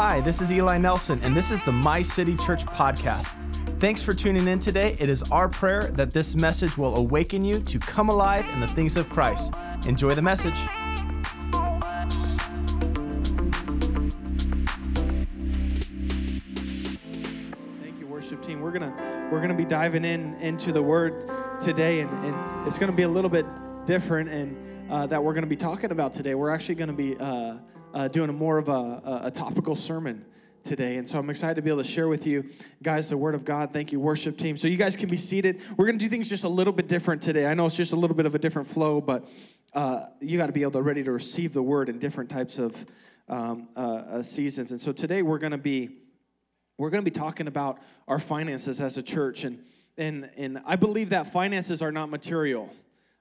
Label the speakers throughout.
Speaker 1: Hi, this is Eli Nelson, and this is the My City Church podcast. Thanks for tuning in today. It is our prayer that this message will awaken you to come alive in the things of Christ. Enjoy the message. Thank you, worship team. We're gonna we're gonna be diving in into the Word today, and, and it's gonna be a little bit different, and uh, that we're gonna be talking about today. We're actually gonna be. Uh, uh, doing a more of a, a, topical sermon today. And so I'm excited to be able to share with you guys the Word of God. Thank you, worship team. So you guys can be seated. We're going to do things just a little bit different today. I know it's just a little bit of a different flow, but uh, you got to be able to ready to receive the Word in different types of um, uh, uh seasons. And so today we're going to be we're going to be talking about our finances as a church, and and and I believe that finances are not material.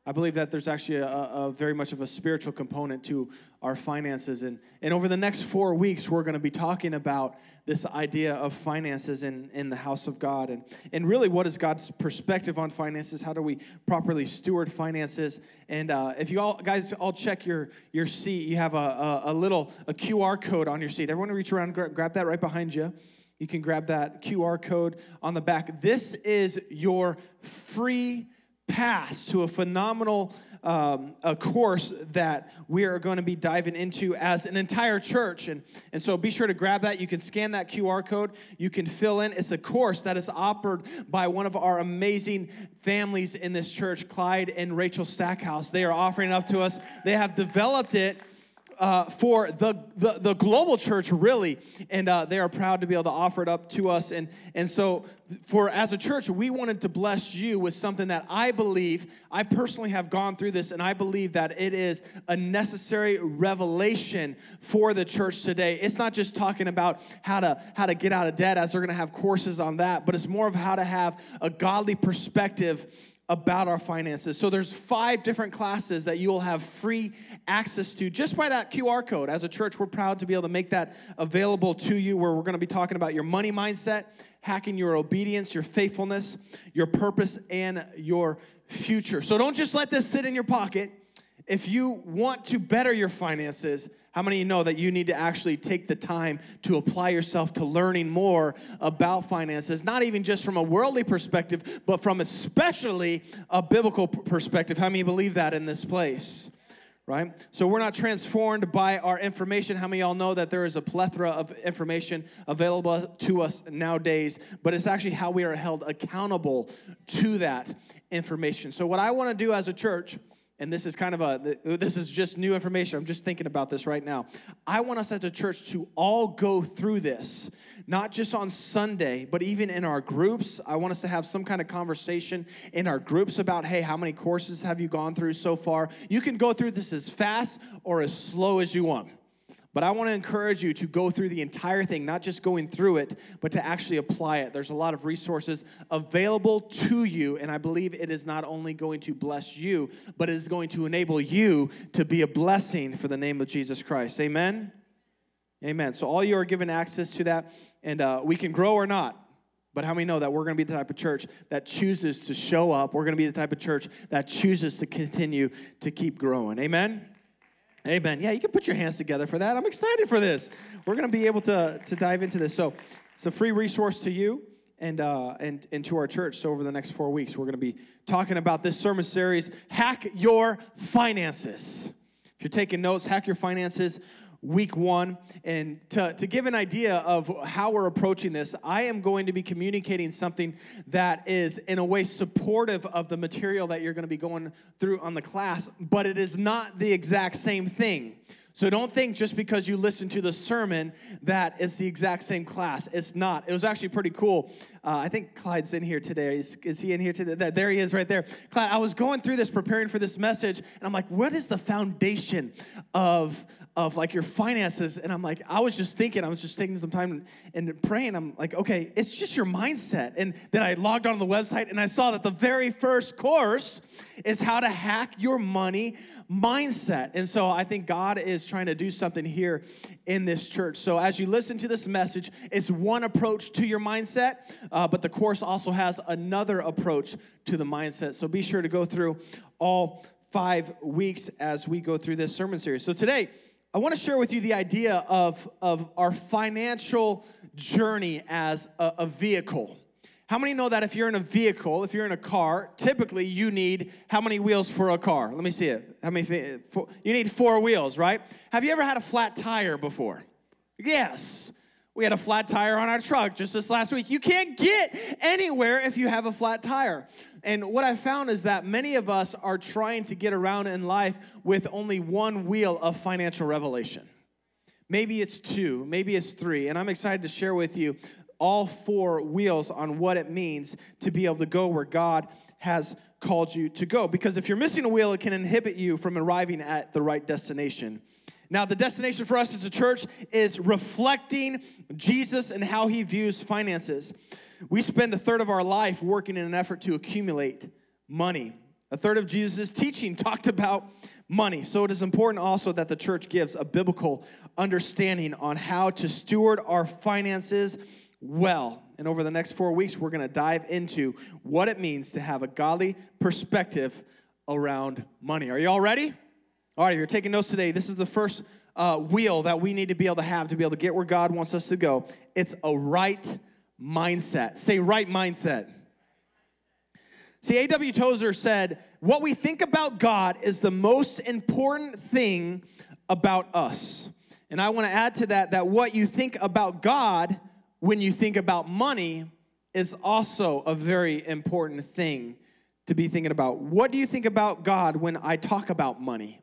Speaker 1: I believe that there's actually a, a, very much of a spiritual component to our finances. And, and over the next four weeks, we're going to be talking about this idea of finances in, in the house of God. And, and really, what is God's perspective on finances? How do we properly steward finances? And uh, if you all guys all check your, your seat, you have a, a, a little a QR code on your seat. Everyone reach around, grab, grab that right behind you. You can grab that QR code on the back. This is your free pass to a phenomenal um, a course that we are going to be diving into as an entire church. And, and so be sure to grab that. You can scan that QR code. You can fill in. It's a course that is offered by one of our amazing families in this church, Clyde and Rachel Stackhouse. They are offering it up to us. They have developed it uh, for the, the, the, global church, really, and uh, they are proud to be able to offer it up to us. And, and so, for as a church, we wanted to bless you with something that I believe, I personally have gone through this, and I believe that it is a necessary revelation for the church today. It's not just talking about how to, how to get out of debt, as they're going to have courses on that, but it's more of how to have a godly perspective about our finances. So there's five different classes that you'll have free access to just by that QR code. As a church, we're proud to be able to make that available to you where we're going to be talking about your money mindset, hacking your obedience, your faithfulness, your purpose and your future. So don't just let this sit in your pocket. If you want to better your finances, how many of you know that you need to actually take the time to apply yourself to learning more about finances, not even just from a worldly perspective, but from especially a biblical perspective? How many believe that in this place? right? So we're not transformed by our information. How many y'all know that there is a plethora of information available to us nowadays, but it's actually how we are held accountable to that information. So, what I want to do as a church and this is kind of a this is just new information. I'm just thinking about this right now. I want us as a church to all go through this not just on sunday but even in our groups. I want us to have some kind of conversation in our groups about hey how many courses have you gone through so far? You can go through this as fast or as slow as you want but I want to encourage you to go through the entire thing, not just going through it, but to actually apply it. There's a lot of resources available to you, and I believe it is not only going to bless you, but it is going to enable you to be a blessing for the name of Jesus Christ. Amen? Amen. So, all you are given access to that, and uh, we can grow or not. But how many know that we're going to be the type of church that chooses to show up? We're going to be the type of church that chooses to continue to keep growing. Amen? Amen. Yeah, you can put your hands together for that. I'm excited for this. We're going to be able to, to dive into this. So it's a free resource to you and, uh, and, and to our church. So over the next four weeks, we're going to be talking about this sermon series, Hack Your Finances. If you're taking notes, Hack Your Finances week one. And to, to give an idea of how we're approaching this, I am going to be communicating something that is, in a way, supportive of the material that you're going to be going through on the class, but it is not the exact same thing. So don't think just because you listen to the sermon that it's the exact same class. It's not. It was actually pretty cool. Uh, I think Clyde's in here today. Is, is he in here today? There he is right there. Clyde, I was going through this, preparing for this message, and I'm like, what is the foundation of, of like your finances and i'm like i was just thinking i was just taking some time and, praying. I'm like okay it's just your mindset. And then i logged on the website and i saw that the very first course is how to hack your money mindset. And so i think god is trying to do something here in this church. So as you listen to this message it's one approach to your mindset uh, but the course also has another approach to the mindset. So be sure to go through all five weeks as we go through this sermon series. So today I want to share with you the idea of, of our financial journey as a, a vehicle. How many know that if you're in a vehicle, if you're in a car, typically you need how many wheels for a car? Let me see it. How many? Four, you need four wheels, right? Have you ever had a flat tire before? Yes. We had a flat tire on our truck just this last week. You can't get anywhere if you have a flat tire. And what I found is that many of us are trying to get around in life with only one wheel of financial revelation. Maybe it's two, maybe it's three. And I'm excited to share with you all four wheels on what it means to be able to go where God has called you to go. Because if you're missing a wheel, it can inhibit you from arriving at the right destination. Now, the destination for us as a church is reflecting Jesus and how he views finances. We spend a third of our life working in an effort to accumulate money. A third of Jesus' teaching talked about money. So it is important also that the church gives a biblical understanding on how to steward our finances well. And over the next four weeks, we're going to dive into what it means to have a godly perspective around money. Are you all ready? All right, if you're taking notes today, this is the first uh, wheel that we need to be able to have to be able to get where God wants us to go. It's a right mindset. Say, right mindset. See, A.W. Tozer said, What we think about God is the most important thing about us. And I want to add to that that what you think about God when you think about money is also a very important thing to be thinking about. What do you think about God when I talk about money?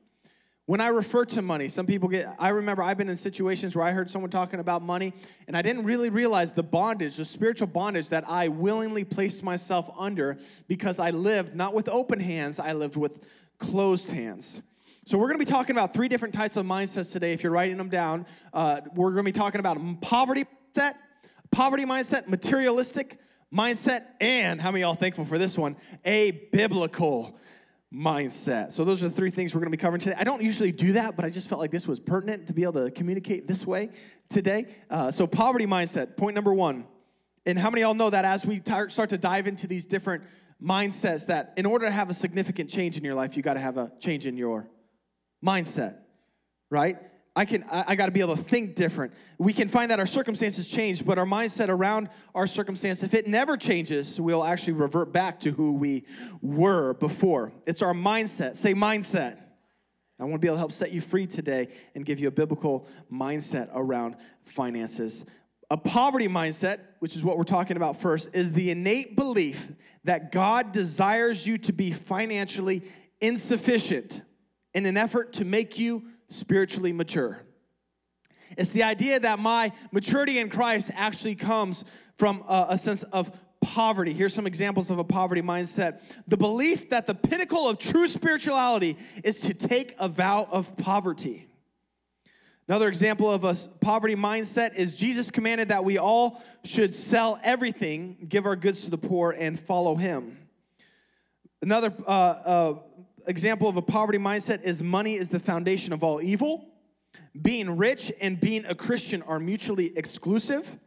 Speaker 1: When I refer to money, some people get, I remember I've been in situations where I heard someone talking about money and I didn't really realize the bondage, the spiritual bondage that I willingly placed myself under because I lived not with open hands, I lived with closed hands. So, we're gonna be talking about three different types of mindsets today. If you're writing them down, uh, we're gonna be talking about poverty mindset, poverty mindset, materialistic mindset, and how many y'all thankful for this one? A biblical mindset. So those are the three things we're going to be covering today. I don't usually do that, but I just felt like this was pertinent to be able to communicate this way today. Uh, so poverty mindset, point number one. And how many y'all know that as we t- start to dive into these different mindsets, that in order to have a significant change in your life, you got to have a change in your mindset, right? I can I, I got to be able to think different. We can find that our circumstances change, but our mindset around our circumstance, if it never changes, we'll actually revert back to who we were before. It's our mindset. Say mindset. I want to be able to help set you free today and give you a biblical mindset around finances. A poverty mindset, which is what we're talking about first, is the innate belief that God desires you to be financially insufficient in an effort to make you spiritually mature. It's the idea that my maturity in Christ actually comes from a, a, sense of poverty. Here's some examples of a poverty mindset the belief that the pinnacle of true spirituality is to take a vow of poverty. Another example of a poverty mindset is Jesus commanded that we all should sell everything, give our goods to the poor, and follow him. Another uh, uh, example of a poverty mindset is money is the foundation of all evil. Being rich and being a Christian are mutually exclusive.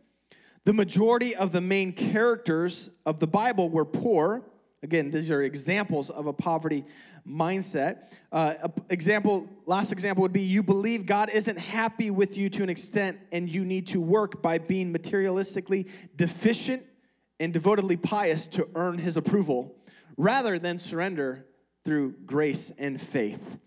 Speaker 1: The majority of the main characters of the Bible were poor. Again, these are examples of a poverty mindset. Uh, example, last example would be you believe God isn't happy with you to an extent, and you need to work by being materialistically deficient and devotedly pious to earn His approval, rather than surrender through grace and faith.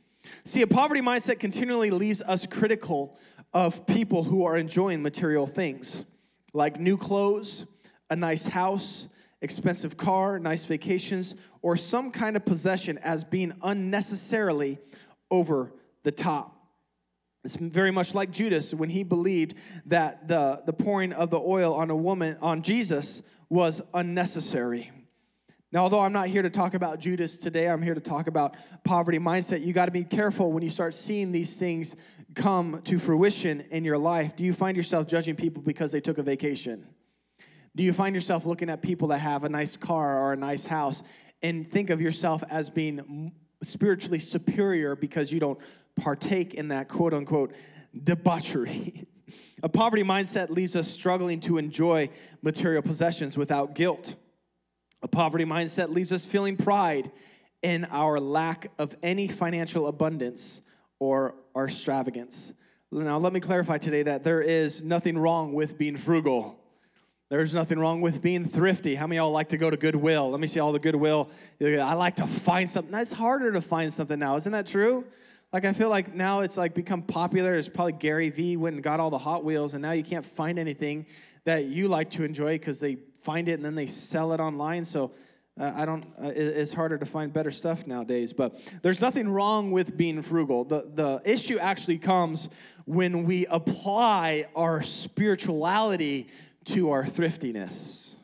Speaker 1: See, a poverty mindset continually leaves us critical of people who are enjoying material things like new clothes, a nice house, expensive car, nice vacations, or some kind of possession as being unnecessarily over the top. It's very much like Judas when he believed that the, the pouring of the oil on a woman, on Jesus, was unnecessary. Now, although I'm not here to talk about Judas today, I'm here to talk about poverty mindset. You got to be careful when you start seeing these things come to fruition in your life. Do you find yourself judging people because they took a vacation? Do you find yourself looking at people that have a nice car or a nice house and think of yourself as being spiritually superior because you don't partake in that quote unquote debauchery? a poverty mindset leaves us struggling to enjoy material possessions without guilt. A poverty mindset leaves us feeling pride in our lack of any financial abundance or our extravagance. Now, let me clarify today that there is nothing wrong with being frugal. There's nothing wrong with being thrifty. How many y'all like to go to Goodwill? Let me see all the Goodwill. I like to find something. It's harder to find something now. Isn't that true? Like I feel like now it's like become popular. It's probably Gary Vee went and got all the Hot Wheels, and now you can't find anything that you like to enjoy because they find it and then they sell it online. So uh, I don't. Uh, it's harder to find better stuff nowadays. But there's nothing wrong with being frugal. The the issue actually comes when we apply our spirituality to our thriftiness.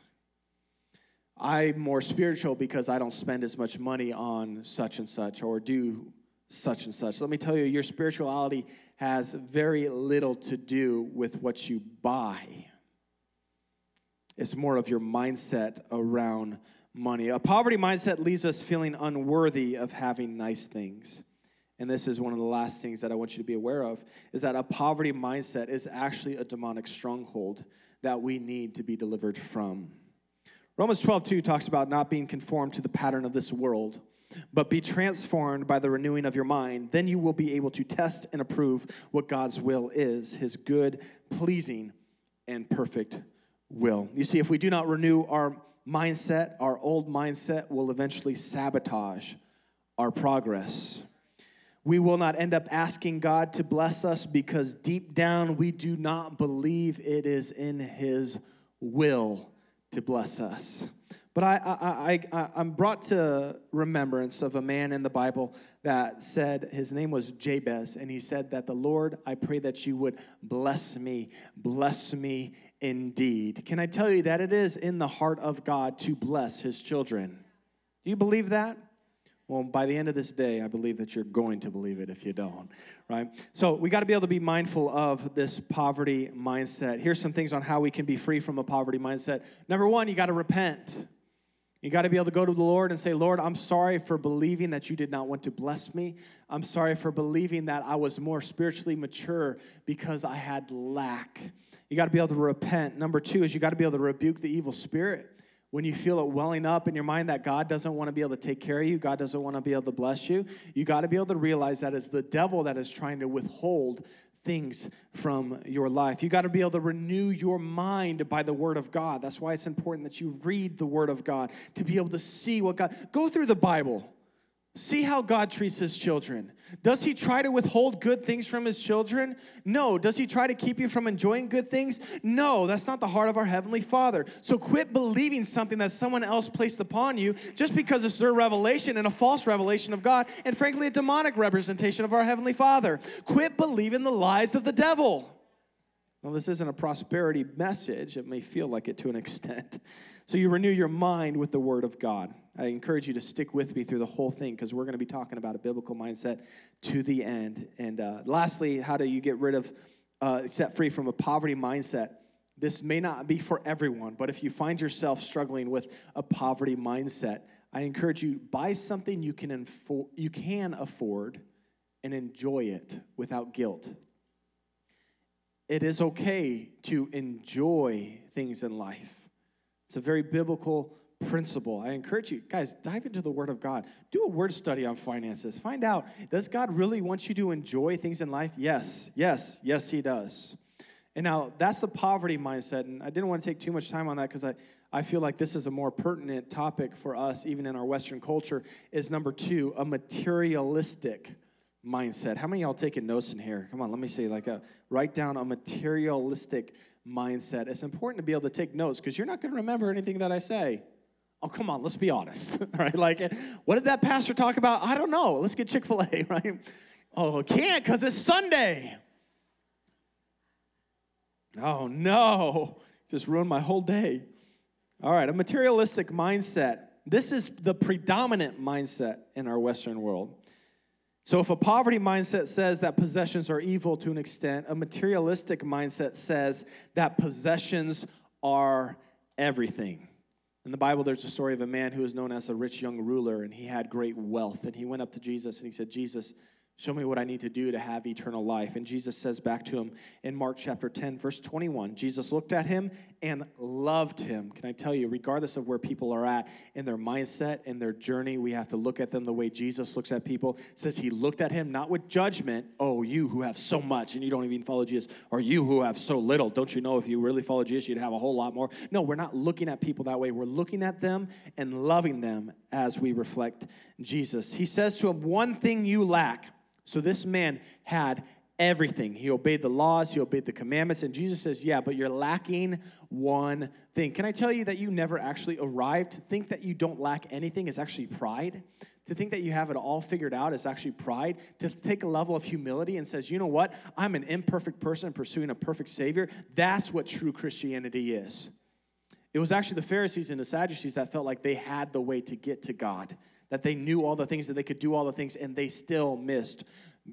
Speaker 1: I'm more spiritual because I don't spend as much money on such and such or do such and such. Let me tell you, your spirituality has very little to do with what you buy. It's more of your mindset around money. A poverty mindset leaves us feeling unworthy of having nice things. And this is one of the last things that I want you to be aware of is that a poverty mindset is actually a demonic stronghold that we need to be delivered from. Romans 12, 2 talks about not being conformed to the pattern of this world, but be transformed by the renewing of your mind. Then you will be able to test and approve what God's will is, his good, pleasing, and perfect will. You see, if we do not renew our mindset, our old mindset will eventually sabotage our progress. We will not end up asking God to bless us because deep down we do not believe it is in His will to bless us. But I, I, I, I'm brought to remembrance of a man in the Bible that said, his name was Jabez, and he said that the Lord, I pray that you would bless me, bless me indeed. Can I tell you that it is in the heart of God to bless his children? Do you believe that? Well, by the end of this day, I believe that you're going to believe it if you don't, right? So we got to be able to be mindful of this poverty mindset. Here's some things on how we can be free from a poverty mindset. Number one, you got to repent. You got to be able to go to the Lord and say, Lord, I'm sorry for believing that you did not want to bless me. I'm sorry for believing that I was more spiritually mature because I had lack. You got to be able to repent. Number two is you got to be able to rebuke the evil spirit when you feel it welling up in your mind that God doesn't want to be able to take care of you, God doesn't want to be able to bless you, you got to be able to realize that it's the devil that is trying to withhold things from your life. You got to be able to renew your mind by the Word of God. That's why it's important that you read the Word of God to be able to see what God. Go through the Bible. See how God treats his children. Does he try to withhold good things from his children? No. Does he try to keep you from enjoying good things? No. That's not the heart of our Heavenly Father. So quit believing something that someone else placed upon you just because it's their revelation and a false revelation of God, and frankly, a demonic representation of our Heavenly Father. Quit believing the lies of the devil. Well, this isn't a prosperity message. It may feel like it to an extent. So you renew your mind with the Word of God. I encourage you to stick with me through the whole thing because we're going to be talking about a biblical mindset to the end. And uh, lastly, how do you get rid of, uh, set free from a poverty mindset? This may not be for everyone, but if you find yourself struggling with a poverty mindset, I encourage you buy something you can info- you can afford and enjoy it without guilt. It is okay to enjoy things in life. It's a very biblical principle. I encourage you, guys, dive into the Word of God. Do a word study on finances. Find out, does God really want you to enjoy things in life? Yes, yes, yes, He does. And now that's the poverty mindset. And I didn't want to take too much time on that because I, I feel like this is a more pertinent topic for us, even in our Western culture, is number two, a materialistic mindset. How many y'all taking notes in here? Come on, let me see. Like a write down a materialistic mindset. It's important to be able to take notes because you're not going to remember anything that I say. Oh, come on, let's be honest, right? Like, what did that pastor talk about? I don't know. Let's get Chick fil A, right? Oh, can't because it's Sunday. Oh, no. Just ruined my whole day. All right, a materialistic mindset. This is the predominant mindset in our Western world. So, if a poverty mindset says that possessions are evil to an extent, a materialistic mindset says that possessions are everything. In the Bible, there's a story of a man who was known as a rich young ruler, and he had great wealth. And he went up to Jesus and he said, Jesus, Show me what I need to do to have eternal life. And Jesus says back to him in Mark chapter 10, verse 21 Jesus looked at him and loved him. Can I tell you, regardless of where people are at in their mindset, in their journey, we have to look at them the way Jesus looks at people. It says he looked at him not with judgment, oh, you who have so much and you don't even follow Jesus, or you who have so little. Don't you know if you really follow Jesus, you'd have a whole lot more? No, we're not looking at people that way. We're looking at them and loving them as we reflect Jesus. He says to him, One thing you lack so this man had everything. He obeyed the laws, he obeyed the commandments. And Jesus says, Yeah, but you're lacking one thing. Can I tell you that you never actually arrived? To think that you don't lack anything is actually pride. To think that you have it all figured out is actually pride. To take a level of humility and says, you know what? I'm an imperfect person pursuing a perfect Savior. That's what true Christianity is. It was actually the Pharisees and the Sadducees that felt like they had the way to get to God that they knew all the things, that they could do all the things, and they still missed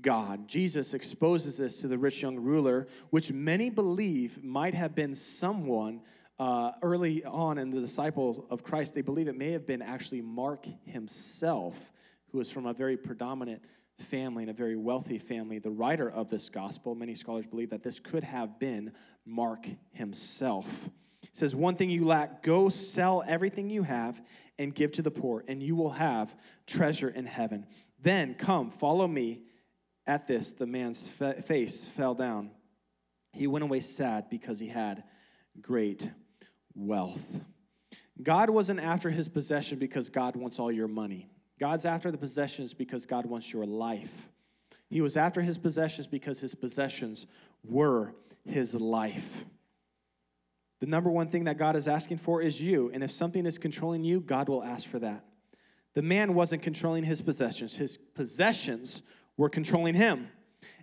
Speaker 1: God. Jesus exposes this to the rich young ruler, which many believe might have been someone uh, early on in the disciples of Christ. They believe it may have been actually Mark himself, who was from a very predominant family and a very wealthy family. The writer of this gospel, many scholars believe that this could have been Mark himself. Says, One thing you lack, go sell everything you have and give to the poor, and you will have treasure in heaven. Then come, follow me. At this, the man's fa- face fell down. He went away sad because he had great wealth. God wasn't after his possession because God wants all your money. God's after the possessions because God wants your life. He was after his possessions because his possessions were his life. The number one thing that God is asking for is you. And if something is controlling you, God will ask for that. The man wasn't controlling his possessions, his possessions were controlling him.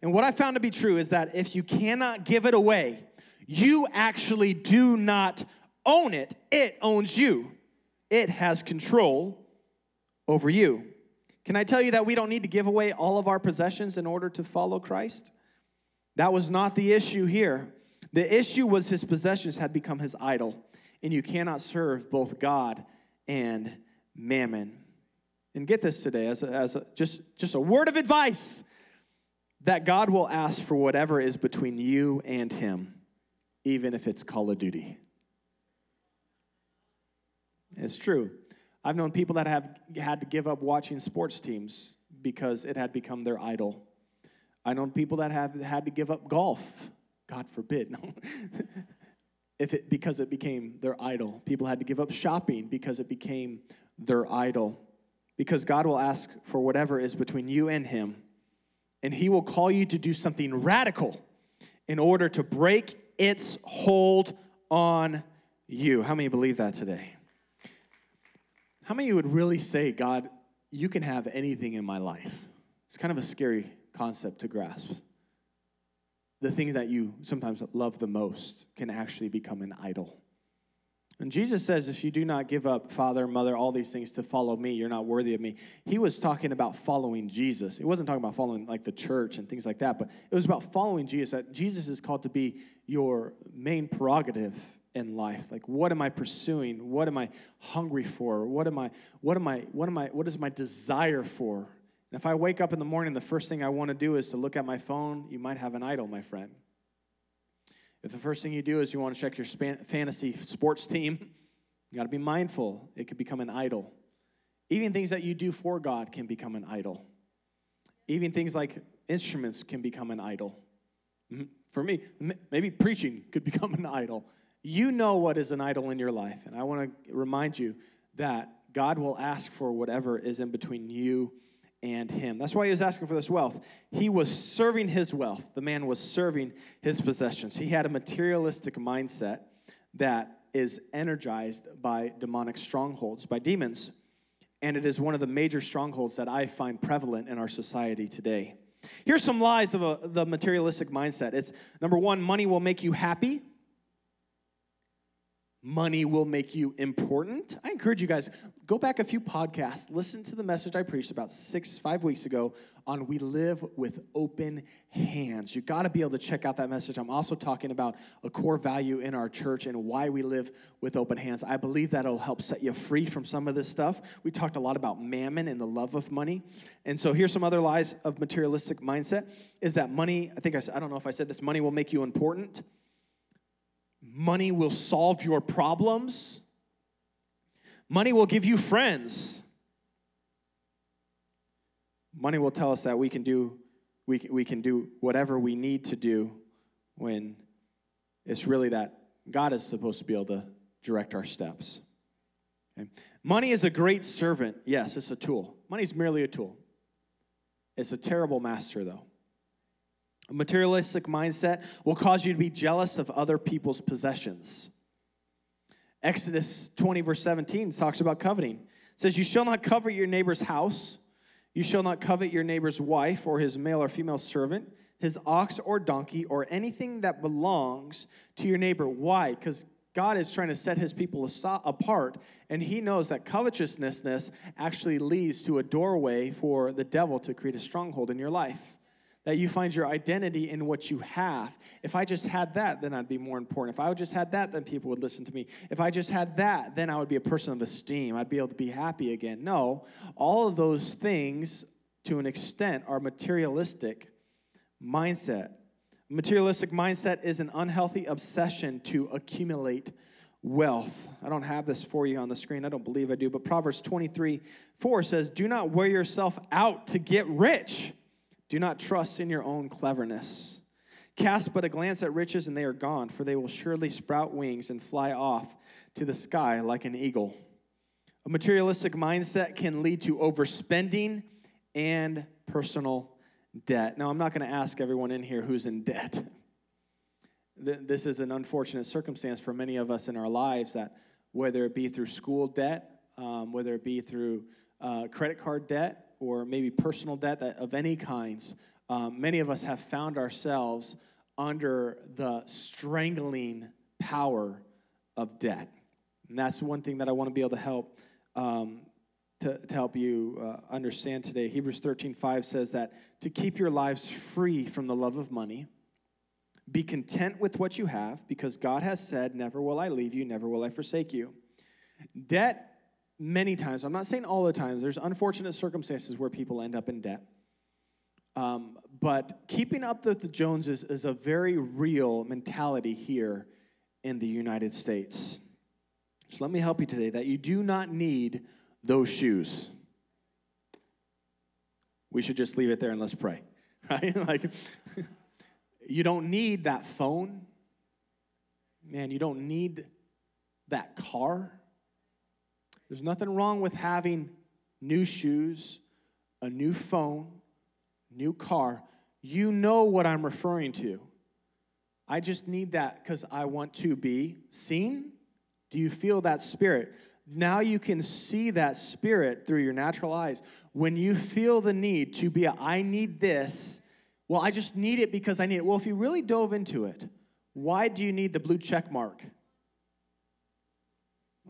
Speaker 1: And what I found to be true is that if you cannot give it away, you actually do not own it, it owns you. It has control over you. Can I tell you that we don't need to give away all of our possessions in order to follow Christ? That was not the issue here. The issue was his possessions had become his idol, and you cannot serve both God and mammon. And get this today as, a, as a, just, just a word of advice that God will ask for whatever is between you and him, even if it's Call of Duty. It's true. I've known people that have had to give up watching sports teams because it had become their idol. I know people that have had to give up golf God forbid, no. if it because it became their idol. People had to give up shopping because it became their idol. Because God will ask for whatever is between you and him, and he will call you to do something radical in order to break its hold on you. How many believe that today? How many would really say, God, you can have anything in my life? It's kind of a scary concept to grasp the thing that you sometimes love the most can actually become an idol. And Jesus says, if you do not give up father, mother, all these things to follow me, you're not worthy of me. He was talking about following Jesus. He wasn't talking about following like the church and things like that, but it was about following Jesus. That Jesus is called to be your main prerogative in life. Like, what am I pursuing? What am I hungry for? What am I, what am I, what am I, what is my desire for? And if I wake up in the morning, the first thing I want to do is to look at my phone, you might have an idol, my friend. If the first thing you do is you want to check your fantasy sports team, you got to be mindful. It could become an idol. Even things that you do for God can become an idol. Even things like instruments can become an idol. Mm-hmm. For me, maybe preaching could become an idol. You know what is an idol in your life. And I want to remind you that God will ask for whatever is in between you and him. That's why he was asking for this wealth. He was serving his wealth. The man was serving his possessions. He had a materialistic mindset that is energized by demonic strongholds, by demons. And it is one of the major strongholds that I find prevalent in our society today. Here's some lies of a, the materialistic mindset. It's number one, money will make you happy. Money will make you important. I encourage you guys go back a few podcasts, listen to the message I preached about 6 5 weeks ago on we live with open hands. You got to be able to check out that message. I'm also talking about a core value in our church and why we live with open hands. I believe that'll help set you free from some of this stuff. We talked a lot about mammon and the love of money. And so here's some other lies of materialistic mindset is that money, I think I I don't know if I said this, money will make you important Money will solve your problems. Money will give you friends. Money will tell us that we can do we, we can do whatever we need to do when it's really that God is supposed to be able to direct our steps. Okay? Money is a great servant. Yes, it's a tool. Money is merely a tool. It's a terrible master, though. A materialistic mindset will cause you to be jealous of other people's possessions. Exodus 20, verse 17, talks about coveting. It says, You shall not covet your neighbor's house. You shall not covet your neighbor's wife or his male or female servant, his ox or donkey, or anything that belongs to your neighbor. Why? Because God is trying to set his people apart, and he knows that covetousness actually leads to a doorway for the devil to create a stronghold in your life that you find your identity in what you have. If I just had that, then I'd be more important. If I just had that, then people would listen to me. If I just had that, then I would be a person of esteem. I'd be able to be happy again. No, all of those things, to an extent, are materialistic mindset. Materialistic mindset is an unhealthy obsession to accumulate wealth. I don't have this for you on the screen. I don't believe I do, but Proverbs 23 4 says, Do not wear yourself out to get rich. Do not trust in your own cleverness. Cast but a glance at riches, and they are gone, for they will surely sprout wings and fly off to the sky like an eagle. A materialistic mindset can lead to overspending and personal debt. Now, I'm not going to ask everyone in here who's in debt. This is an unfortunate circumstance for many of us in our lives that whether it be through school debt, um, whether it be through uh, credit card debt, or maybe personal debt of any kinds, um, many of us have found ourselves under the strangling power of debt. And that's one thing that I want to be able to help um, to, to, help you uh, understand today. Hebrews 13, 5 says that to keep your lives free from the love of money, be content with what you have, because God has said, Never will I leave you, never will I forsake you. Debt many times, I'm not saying all the times, there's unfortunate circumstances where people end up in debt. Um, but keeping up with the Joneses is a very real mentality here in the United States. So let me help you today that you do not need those shoes. We should just leave it there and let's pray, right? like, you don't need that phone. Man, you don't need that car. There's nothing wrong with having new shoes, a new phone, new car. You know what I'm referring to. I just need that because I want to be seen. Do you feel that spirit? Now you can see that spirit through your natural eyes. When you feel the need to be, a, I need this, well, I just need it because I need it. Well, if you really dove into it, why do you need the blue check mark?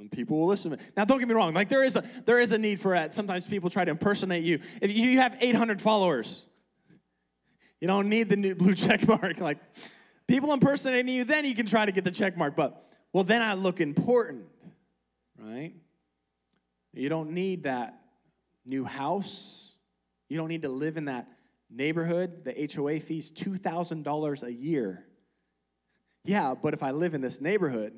Speaker 1: And people will listen. Now, don't get me wrong. Like there is a there is a need for that. Sometimes people try to impersonate you. If you have 800 followers, you don't need the new blue check mark. Like people impersonating you, then you can try to get the check mark. But well, then I look important, right? You don't need that new house. You don't need to live in that neighborhood. The HOA fees two thousand dollars a year. Yeah, but if I live in this neighborhood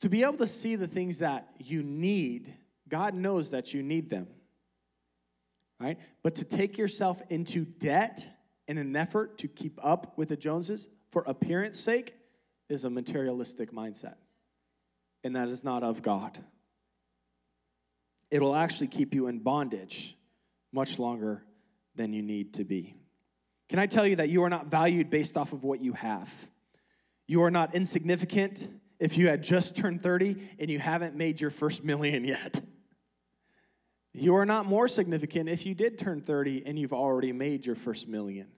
Speaker 1: to be able to see the things that you need, God knows that you need them. Right? But to take yourself into debt in an effort to keep up with the Joneses for appearance sake is a materialistic mindset. And that is not of God. It will actually keep you in bondage much longer than you need to be. Can I tell you that you are not valued based off of what you have? You are not insignificant if you had just turned 30 and you haven't made your first million yet. You are not more significant if you did turn 30 and you've already made your first million.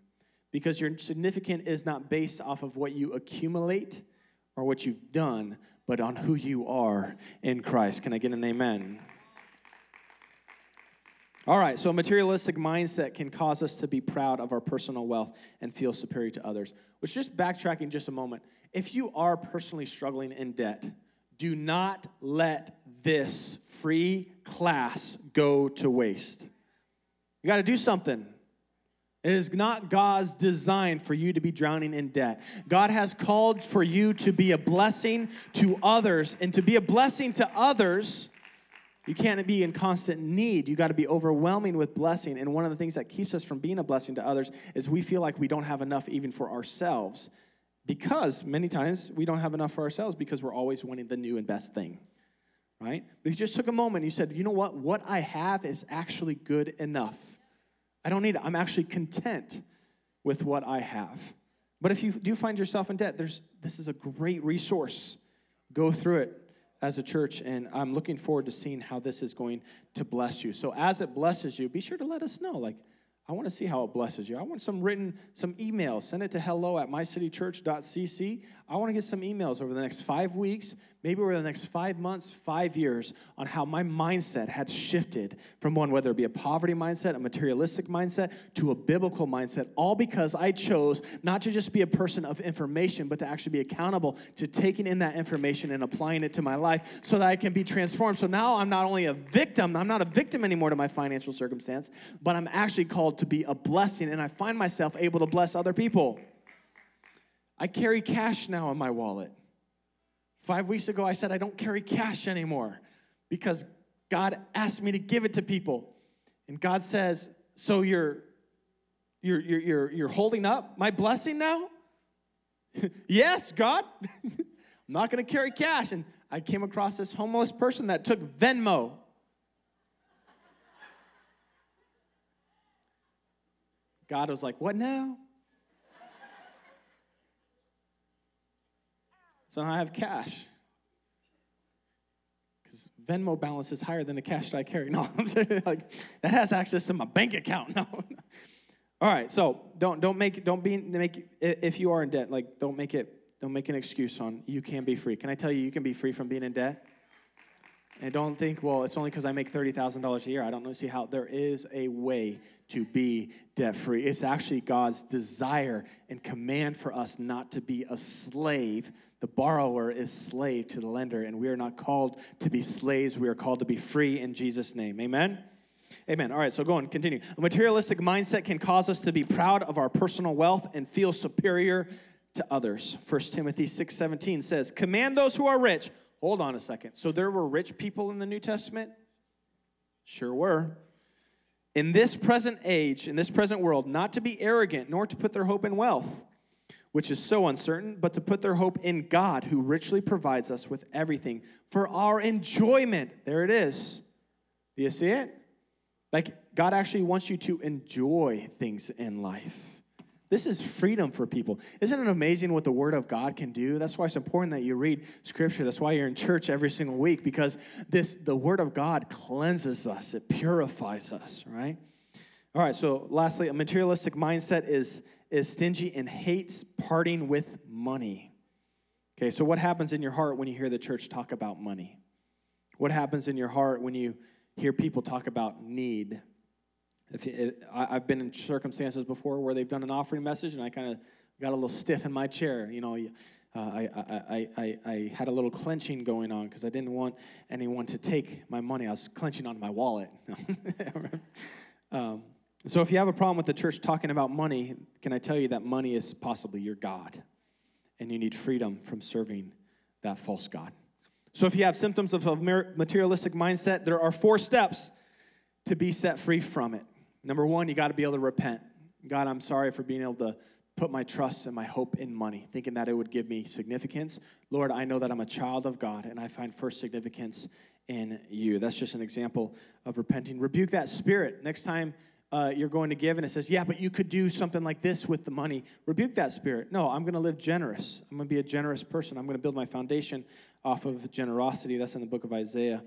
Speaker 1: Because your significant is not based off of what you accumulate or what you've done, but on who you are in Christ. Can I get an amen? All right, so a materialistic mindset can cause us to be proud of our personal wealth and feel superior to others. Which, just backtracking just a moment, if you are personally struggling in debt, do not let this free class go to waste. You got to do something. It is not God's design for you to be drowning in debt. God has called for you to be a blessing to others, and to be a blessing to others you can't be in constant need. You got to be overwhelming with blessing. And one of the things that keeps us from being a blessing to others is we feel like we don't have enough even for ourselves. Because many times we don't have enough for ourselves because we're always wanting the new and best thing. Right? But you just took a moment you said, you know what? What I have is actually good enough. I don't need it. I'm actually content with what I have. But if you do find yourself in debt, there's this is a great resource. Go through it as a church, and I'm looking forward to seeing how this is going to bless you. So, as it blesses you, be sure to let us know. Like, I want to see how it blesses you. I want some written, some emails. Send it to hello at mycitychurch.cc. I want to get some emails over the next five weeks, maybe over the next five months, five years, on how my mindset had shifted from one, whether it be a poverty mindset, a materialistic mindset, to a biblical mindset, all because I chose not to just be a person of information, but to actually be accountable to taking in that information and applying it to my life so that I can be transformed. So now I'm not only a victim, I'm not a victim anymore to my financial circumstance, but I'm actually called called to be a blessing, and I find myself able to bless other people. I carry cash now in my wallet. Five weeks ago, I said I don't carry cash anymore because God asked me to give it to people. And God says, So you're, you're, you're, you're, you're holding up my blessing now? yes, God. I'm not going to carry cash. And I came across this homeless person that took Venmo. God was like, What now? so now I have cash. Because Venmo balance is higher than the cash that I carry. No, I'm saying like that has access to my bank account. No. All right, so don't don't make don't be make if you are in debt, like don't make it don't make an excuse on you can be free. Can I tell you you can be free from being in debt? And don't think, well, it's only because I make $30,000 a year. I don't see how there is a way to be debt free. It's actually God's desire and command for us not to be a slave. The borrower is slave to the lender, and we are not called to be slaves. We are called to be free in Jesus' name. Amen? Amen. All right, so go on, continue. A materialistic mindset can cause us to be proud of our personal wealth and feel superior to others. 1 Timothy 6:17 says, "Command those who are rich Hold on a second. So there were rich people in the New Testament? Sure were. In this present age, in this present world, not to be arrogant, nor to put their hope in wealth, which is so uncertain, but to put their hope in God, who richly provides us with everything for our enjoyment. There it is. Do you see it? Like, God actually wants you to enjoy things in life. This is freedom for people. Isn't it amazing what the Word of God can do? That's why it's important that you read Scripture. That's why you're in church every single week because this the Word of God cleanses us. It purifies us. Right. All right. So, lastly, a materialistic mindset is is stingy and hates parting with money. Okay. So, what happens in your heart when you hear the church talk about money? What happens in your heart when you hear people talk about need? If it, I, have been in circumstances before where they've done an offering message, and I kind of got a little stiff in my chair. You know, uh, I, I, I, I, had a little clenching going on because I didn't want anyone to take my money. I was clenching on my wallet. um, so, if you have a problem with the church talking about money, can I tell you that money is possibly your God, and you need freedom from serving that false God. So, if you have symptoms of a materialistic mindset, there are four steps to be set free from it. Number one, you got to be able to repent. God, I'm sorry for being able to put my trust and my hope in money, thinking that it would give me significance. Lord, I know that I'm a child of God and I find first significance in you. That's just an example of repenting. Rebuke that spirit. Next time uh, you're going to give and it says, Yeah, but you could do something like this with the money, rebuke that spirit. No, I'm going to live generous. I'm going to be a generous person. I'm going to build my foundation off of generosity. That's in the book of Isaiah.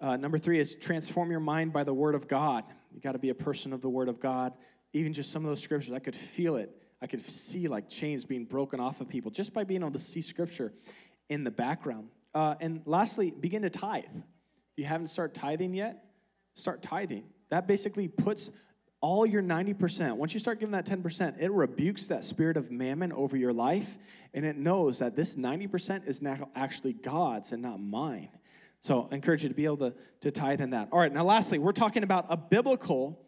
Speaker 1: Uh, number three is transform your mind by the word of God. You got to be a person of the word of God. Even just some of those scriptures, I could feel it. I could see like chains being broken off of people just by being able to see scripture in the background. Uh, and lastly, begin to tithe. If you haven't started tithing yet, start tithing. That basically puts all your 90%. Once you start giving that 10%, it rebukes that spirit of mammon over your life, and it knows that this 90% is now actually God's and not mine. So I encourage you to be able to, to tithe in that. All right, now lastly, we're talking about a biblical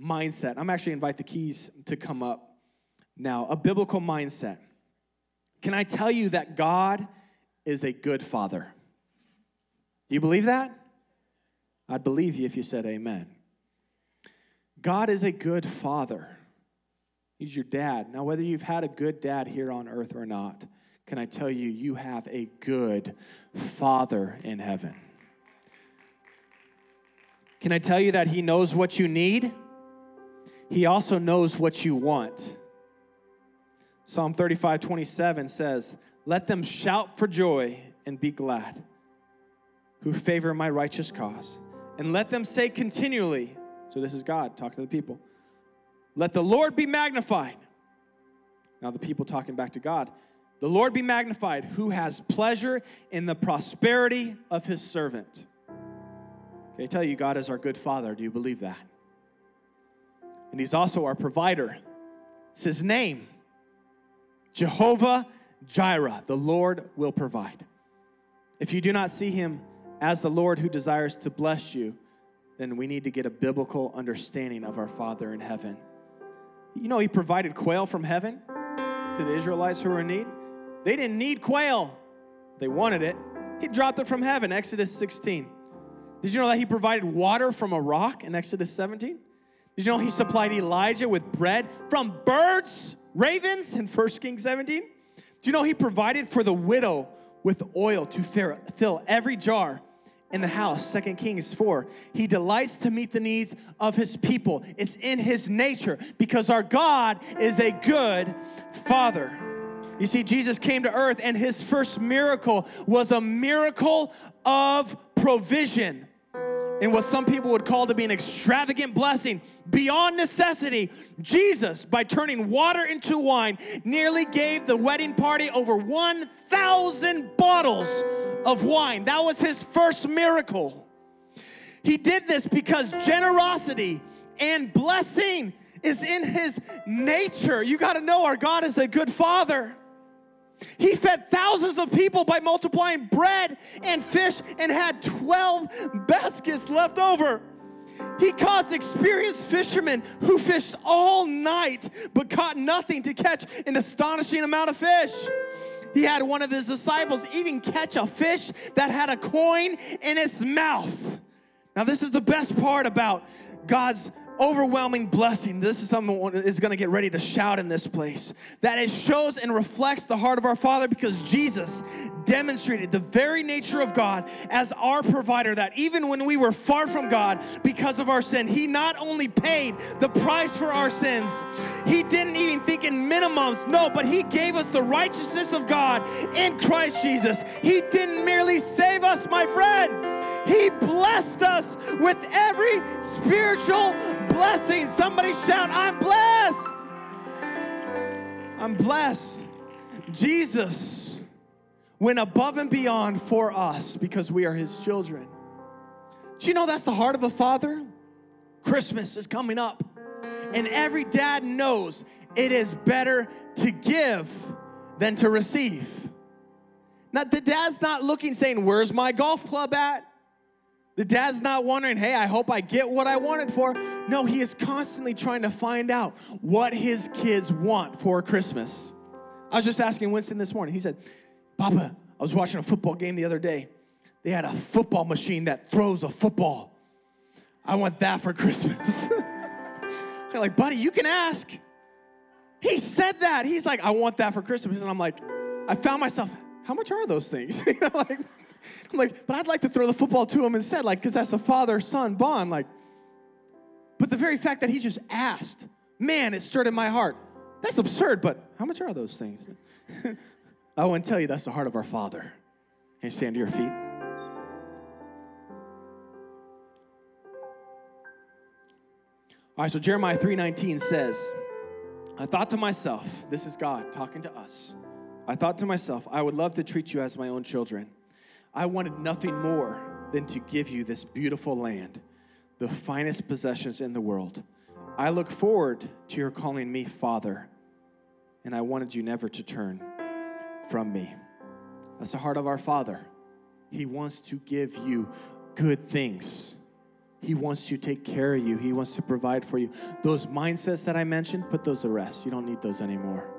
Speaker 1: mindset. I'm actually invite the keys to come up now. A biblical mindset. Can I tell you that God is a good father? Do you believe that? I'd believe you if you said amen. God is a good father. He's your dad. Now, whether you've had a good dad here on earth or not, can I tell you, you have a good father in heaven? Can I tell you that he knows what you need? He also knows what you want. Psalm 35 27 says, Let them shout for joy and be glad who favor my righteous cause. And let them say continually, so this is God talking to the people, let the Lord be magnified. Now the people talking back to God, the Lord be magnified, who has pleasure in the prosperity of his servant. Okay, I tell you, God is our good father. Do you believe that? And he's also our provider. It's his name Jehovah Jireh, the Lord will provide. If you do not see him as the Lord who desires to bless you, then we need to get a biblical understanding of our Father in heaven. You know, he provided quail from heaven to the Israelites who were in need. They didn't need quail, they wanted it. He dropped it from heaven, Exodus 16. Did you know that he provided water from a rock in Exodus 17? Did you know he supplied Elijah with bread from birds? ravens in 1 Kings 17. Do you know he provided for the widow with oil to fill every jar in the house 2 kings 4 he delights to meet the needs of his people it's in his nature because our god is a good father you see jesus came to earth and his first miracle was a miracle of provision in what some people would call to be an extravagant blessing beyond necessity, Jesus, by turning water into wine, nearly gave the wedding party over 1,000 bottles of wine. That was his first miracle. He did this because generosity and blessing is in his nature. You got to know our God is a good father. He fed thousands of people by multiplying bread and fish and had 12 baskets left over. He caused experienced fishermen who fished all night but caught nothing to catch an astonishing amount of fish. He had one of his disciples even catch a fish that had a coin in its mouth. Now, this is the best part about God's overwhelming blessing. This is something is going to get ready to shout in this place. That it shows and reflects the heart of our Father because Jesus demonstrated the very nature of God as our provider. That even when we were far from God because of our sin, He not only paid the price for our sins, He didn't even think in minimums. No, but He gave us the righteousness of God in Christ Jesus. He didn't merely save us, my friend. He blessed us with every spiritual blessing. Somebody shout, I'm blessed. I'm blessed. Jesus went above and beyond for us because we are his children. Do you know that's the heart of a father? Christmas is coming up, and every dad knows it is better to give than to receive. Now, the dad's not looking saying, Where's my golf club at? The dad's not wondering, hey, I hope I get what I wanted for. No, he is constantly trying to find out what his kids want for Christmas. I was just asking Winston this morning. He said, Papa, I was watching a football game the other day. They had a football machine that throws a football. I want that for Christmas. I'm like, buddy, you can ask. He said that. He's like, I want that for Christmas. And I'm like, I found myself, how much are those things? you know, like, I'm like, but I'd like to throw the football to him instead, like, because that's a father son bond. Like, but the very fact that he just asked, man, it stirred in my heart. That's absurd, but how much are those things? I want to tell you that's the heart of our Father. Can you stand to your feet? All right, so Jeremiah 3:19 says, I thought to myself, this is God talking to us. I thought to myself, I would love to treat you as my own children. I wanted nothing more than to give you this beautiful land, the finest possessions in the world. I look forward to your calling me Father, and I wanted you never to turn from me. That's the heart of our Father. He wants to give you good things. He wants to take care of you. He wants to provide for you. Those mindsets that I mentioned, put those to rest. You don't need those anymore.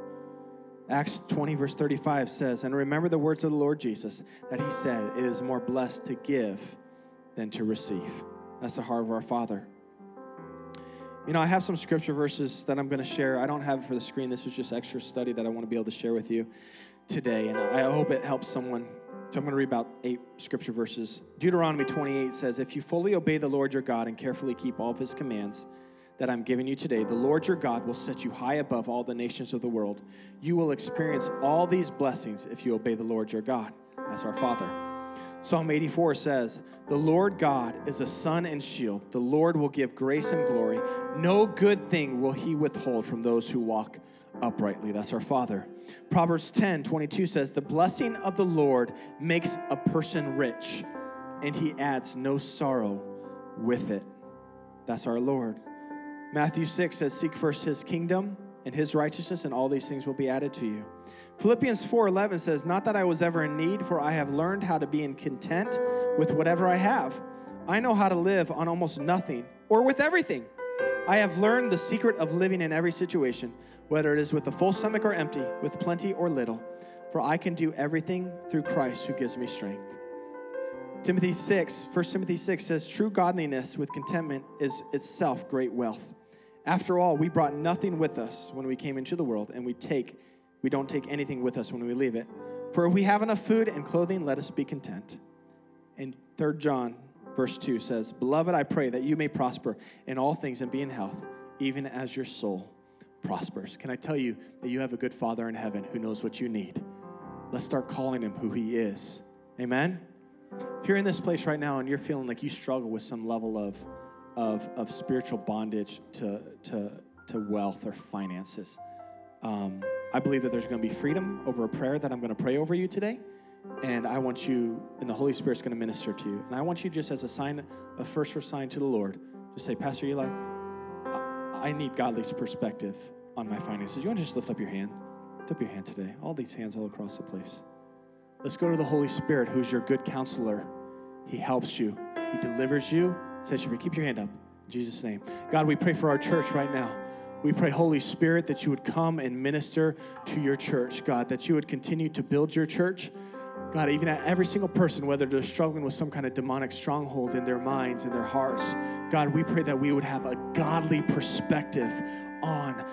Speaker 1: Acts 20, verse 35 says, And remember the words of the Lord Jesus, that he said, It is more blessed to give than to receive. That's the heart of our Father. You know, I have some scripture verses that I'm going to share. I don't have it for the screen. This is just extra study that I want to be able to share with you today. And I hope it helps someone so I'm going to read about eight scripture verses. Deuteronomy 28 says, If you fully obey the Lord your God and carefully keep all of his commands that I'm giving you today, the Lord your God will set you high above all the nations of the world. You will experience all these blessings if you obey the Lord your God. That's our Father. Psalm 84 says, The Lord God is a sun and shield. The Lord will give grace and glory. No good thing will he withhold from those who walk uprightly. That's our Father. Proverbs 10 22 says, The blessing of the Lord makes a person rich, and he adds no sorrow with it. That's our Lord. Matthew 6 says, Seek first his kingdom and his righteousness, and all these things will be added to you. Philippians 4:11 says, "Not that I was ever in need, for I have learned how to be in content with whatever I have. I know how to live on almost nothing or with everything. I have learned the secret of living in every situation, whether it is with a full stomach or empty, with plenty or little, for I can do everything through Christ who gives me strength. Timothy 6, 1 Timothy 6 says, True godliness with contentment is itself great wealth. After all, we brought nothing with us when we came into the world, and we take we don't take anything with us when we leave it. For if we have enough food and clothing, let us be content. And 3 John verse 2 says, Beloved, I pray that you may prosper in all things and be in health, even as your soul prospers. Can I tell you that you have a good Father in heaven who knows what you need? Let's start calling him who he is. Amen? If you're in this place right now and you're feeling like you struggle with some level of, of, of spiritual bondage to, to, to wealth or finances, um, I believe that there's going to be freedom over a prayer that I'm going to pray over you today. And I want you, and the Holy Spirit's going to minister to you. And I want you just as a sign, a first for sign to the Lord, just say, Pastor Eli, I need godly perspective on my finances. You want to just lift up your hand? Lift up your hand today. All these hands all across the place. Let's go to the Holy Spirit, who's your good counselor. He helps you, He delivers you, says you keep your hand up. In Jesus' name. God, we pray for our church right now. We pray, Holy Spirit, that you would come and minister to your church, God, that you would continue to build your church. God, even at every single person, whether they're struggling with some kind of demonic stronghold in their minds, in their hearts, God, we pray that we would have a godly perspective on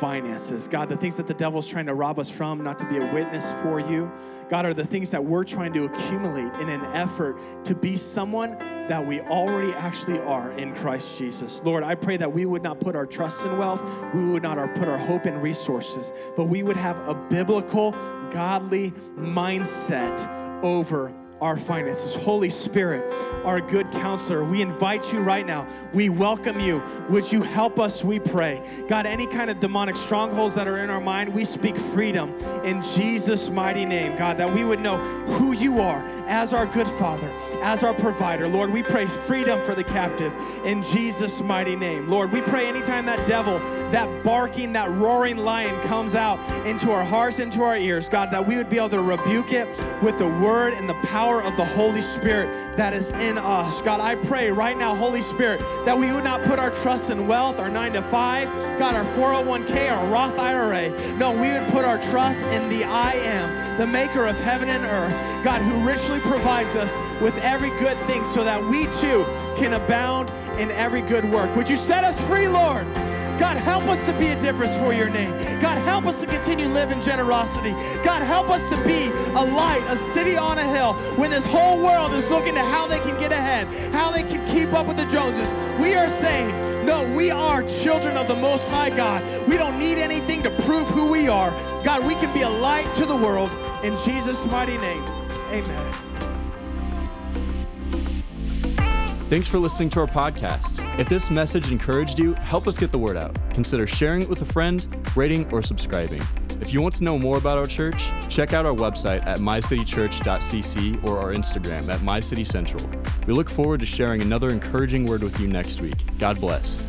Speaker 1: finances. God, the things that the devil's trying to rob us from, not to be a witness for you, God, are the things that we're trying to accumulate in an effort to be someone that we already actually are in Christ Jesus. Lord, I pray that we would not put our trust in wealth, we would not put our hope in resources, but we would have a biblical, godly mindset over our finances. Holy Spirit, our good counselor, we invite you right now. We welcome you. Would you help us, we pray? God, any kind of demonic strongholds that are in our mind, we speak freedom in Jesus' mighty name, God, that we would know who you are as our good Father, as our provider. Lord, we pray freedom for the captive in Jesus' mighty name. Lord, we pray anytime that devil, that barking, that roaring lion comes out into our hearts, into our ears, God, that we would be able to rebuke it with the word and the power power of the Holy Spirit that is in us. God, I pray right now, Holy Spirit, that we would not put our trust in wealth, our nine to five, God, our 401k, our Roth IRA. No, we would put our trust in the I am, the maker of heaven and earth, God, who richly provides us with every good thing so that we too can abound in every good work. Would you set us free, Lord? God, help us to be a difference for your name. God, help us to continue living generosity. God, help us to be a light, a city on a hill when this whole world is looking to how they can get ahead, how they can keep up with the Joneses. We are saying, no, we are children of the Most High God. We don't need anything to prove who we are. God, we can be a light to the world in Jesus' mighty name. Amen.
Speaker 2: Thanks for listening to our podcast. If this message encouraged you, help us get the word out. Consider sharing it with a friend, rating, or subscribing. If you want to know more about our church, check out our website at mycitychurch.cc or our Instagram at mycitycentral. We look forward to sharing another encouraging word with you next week. God bless.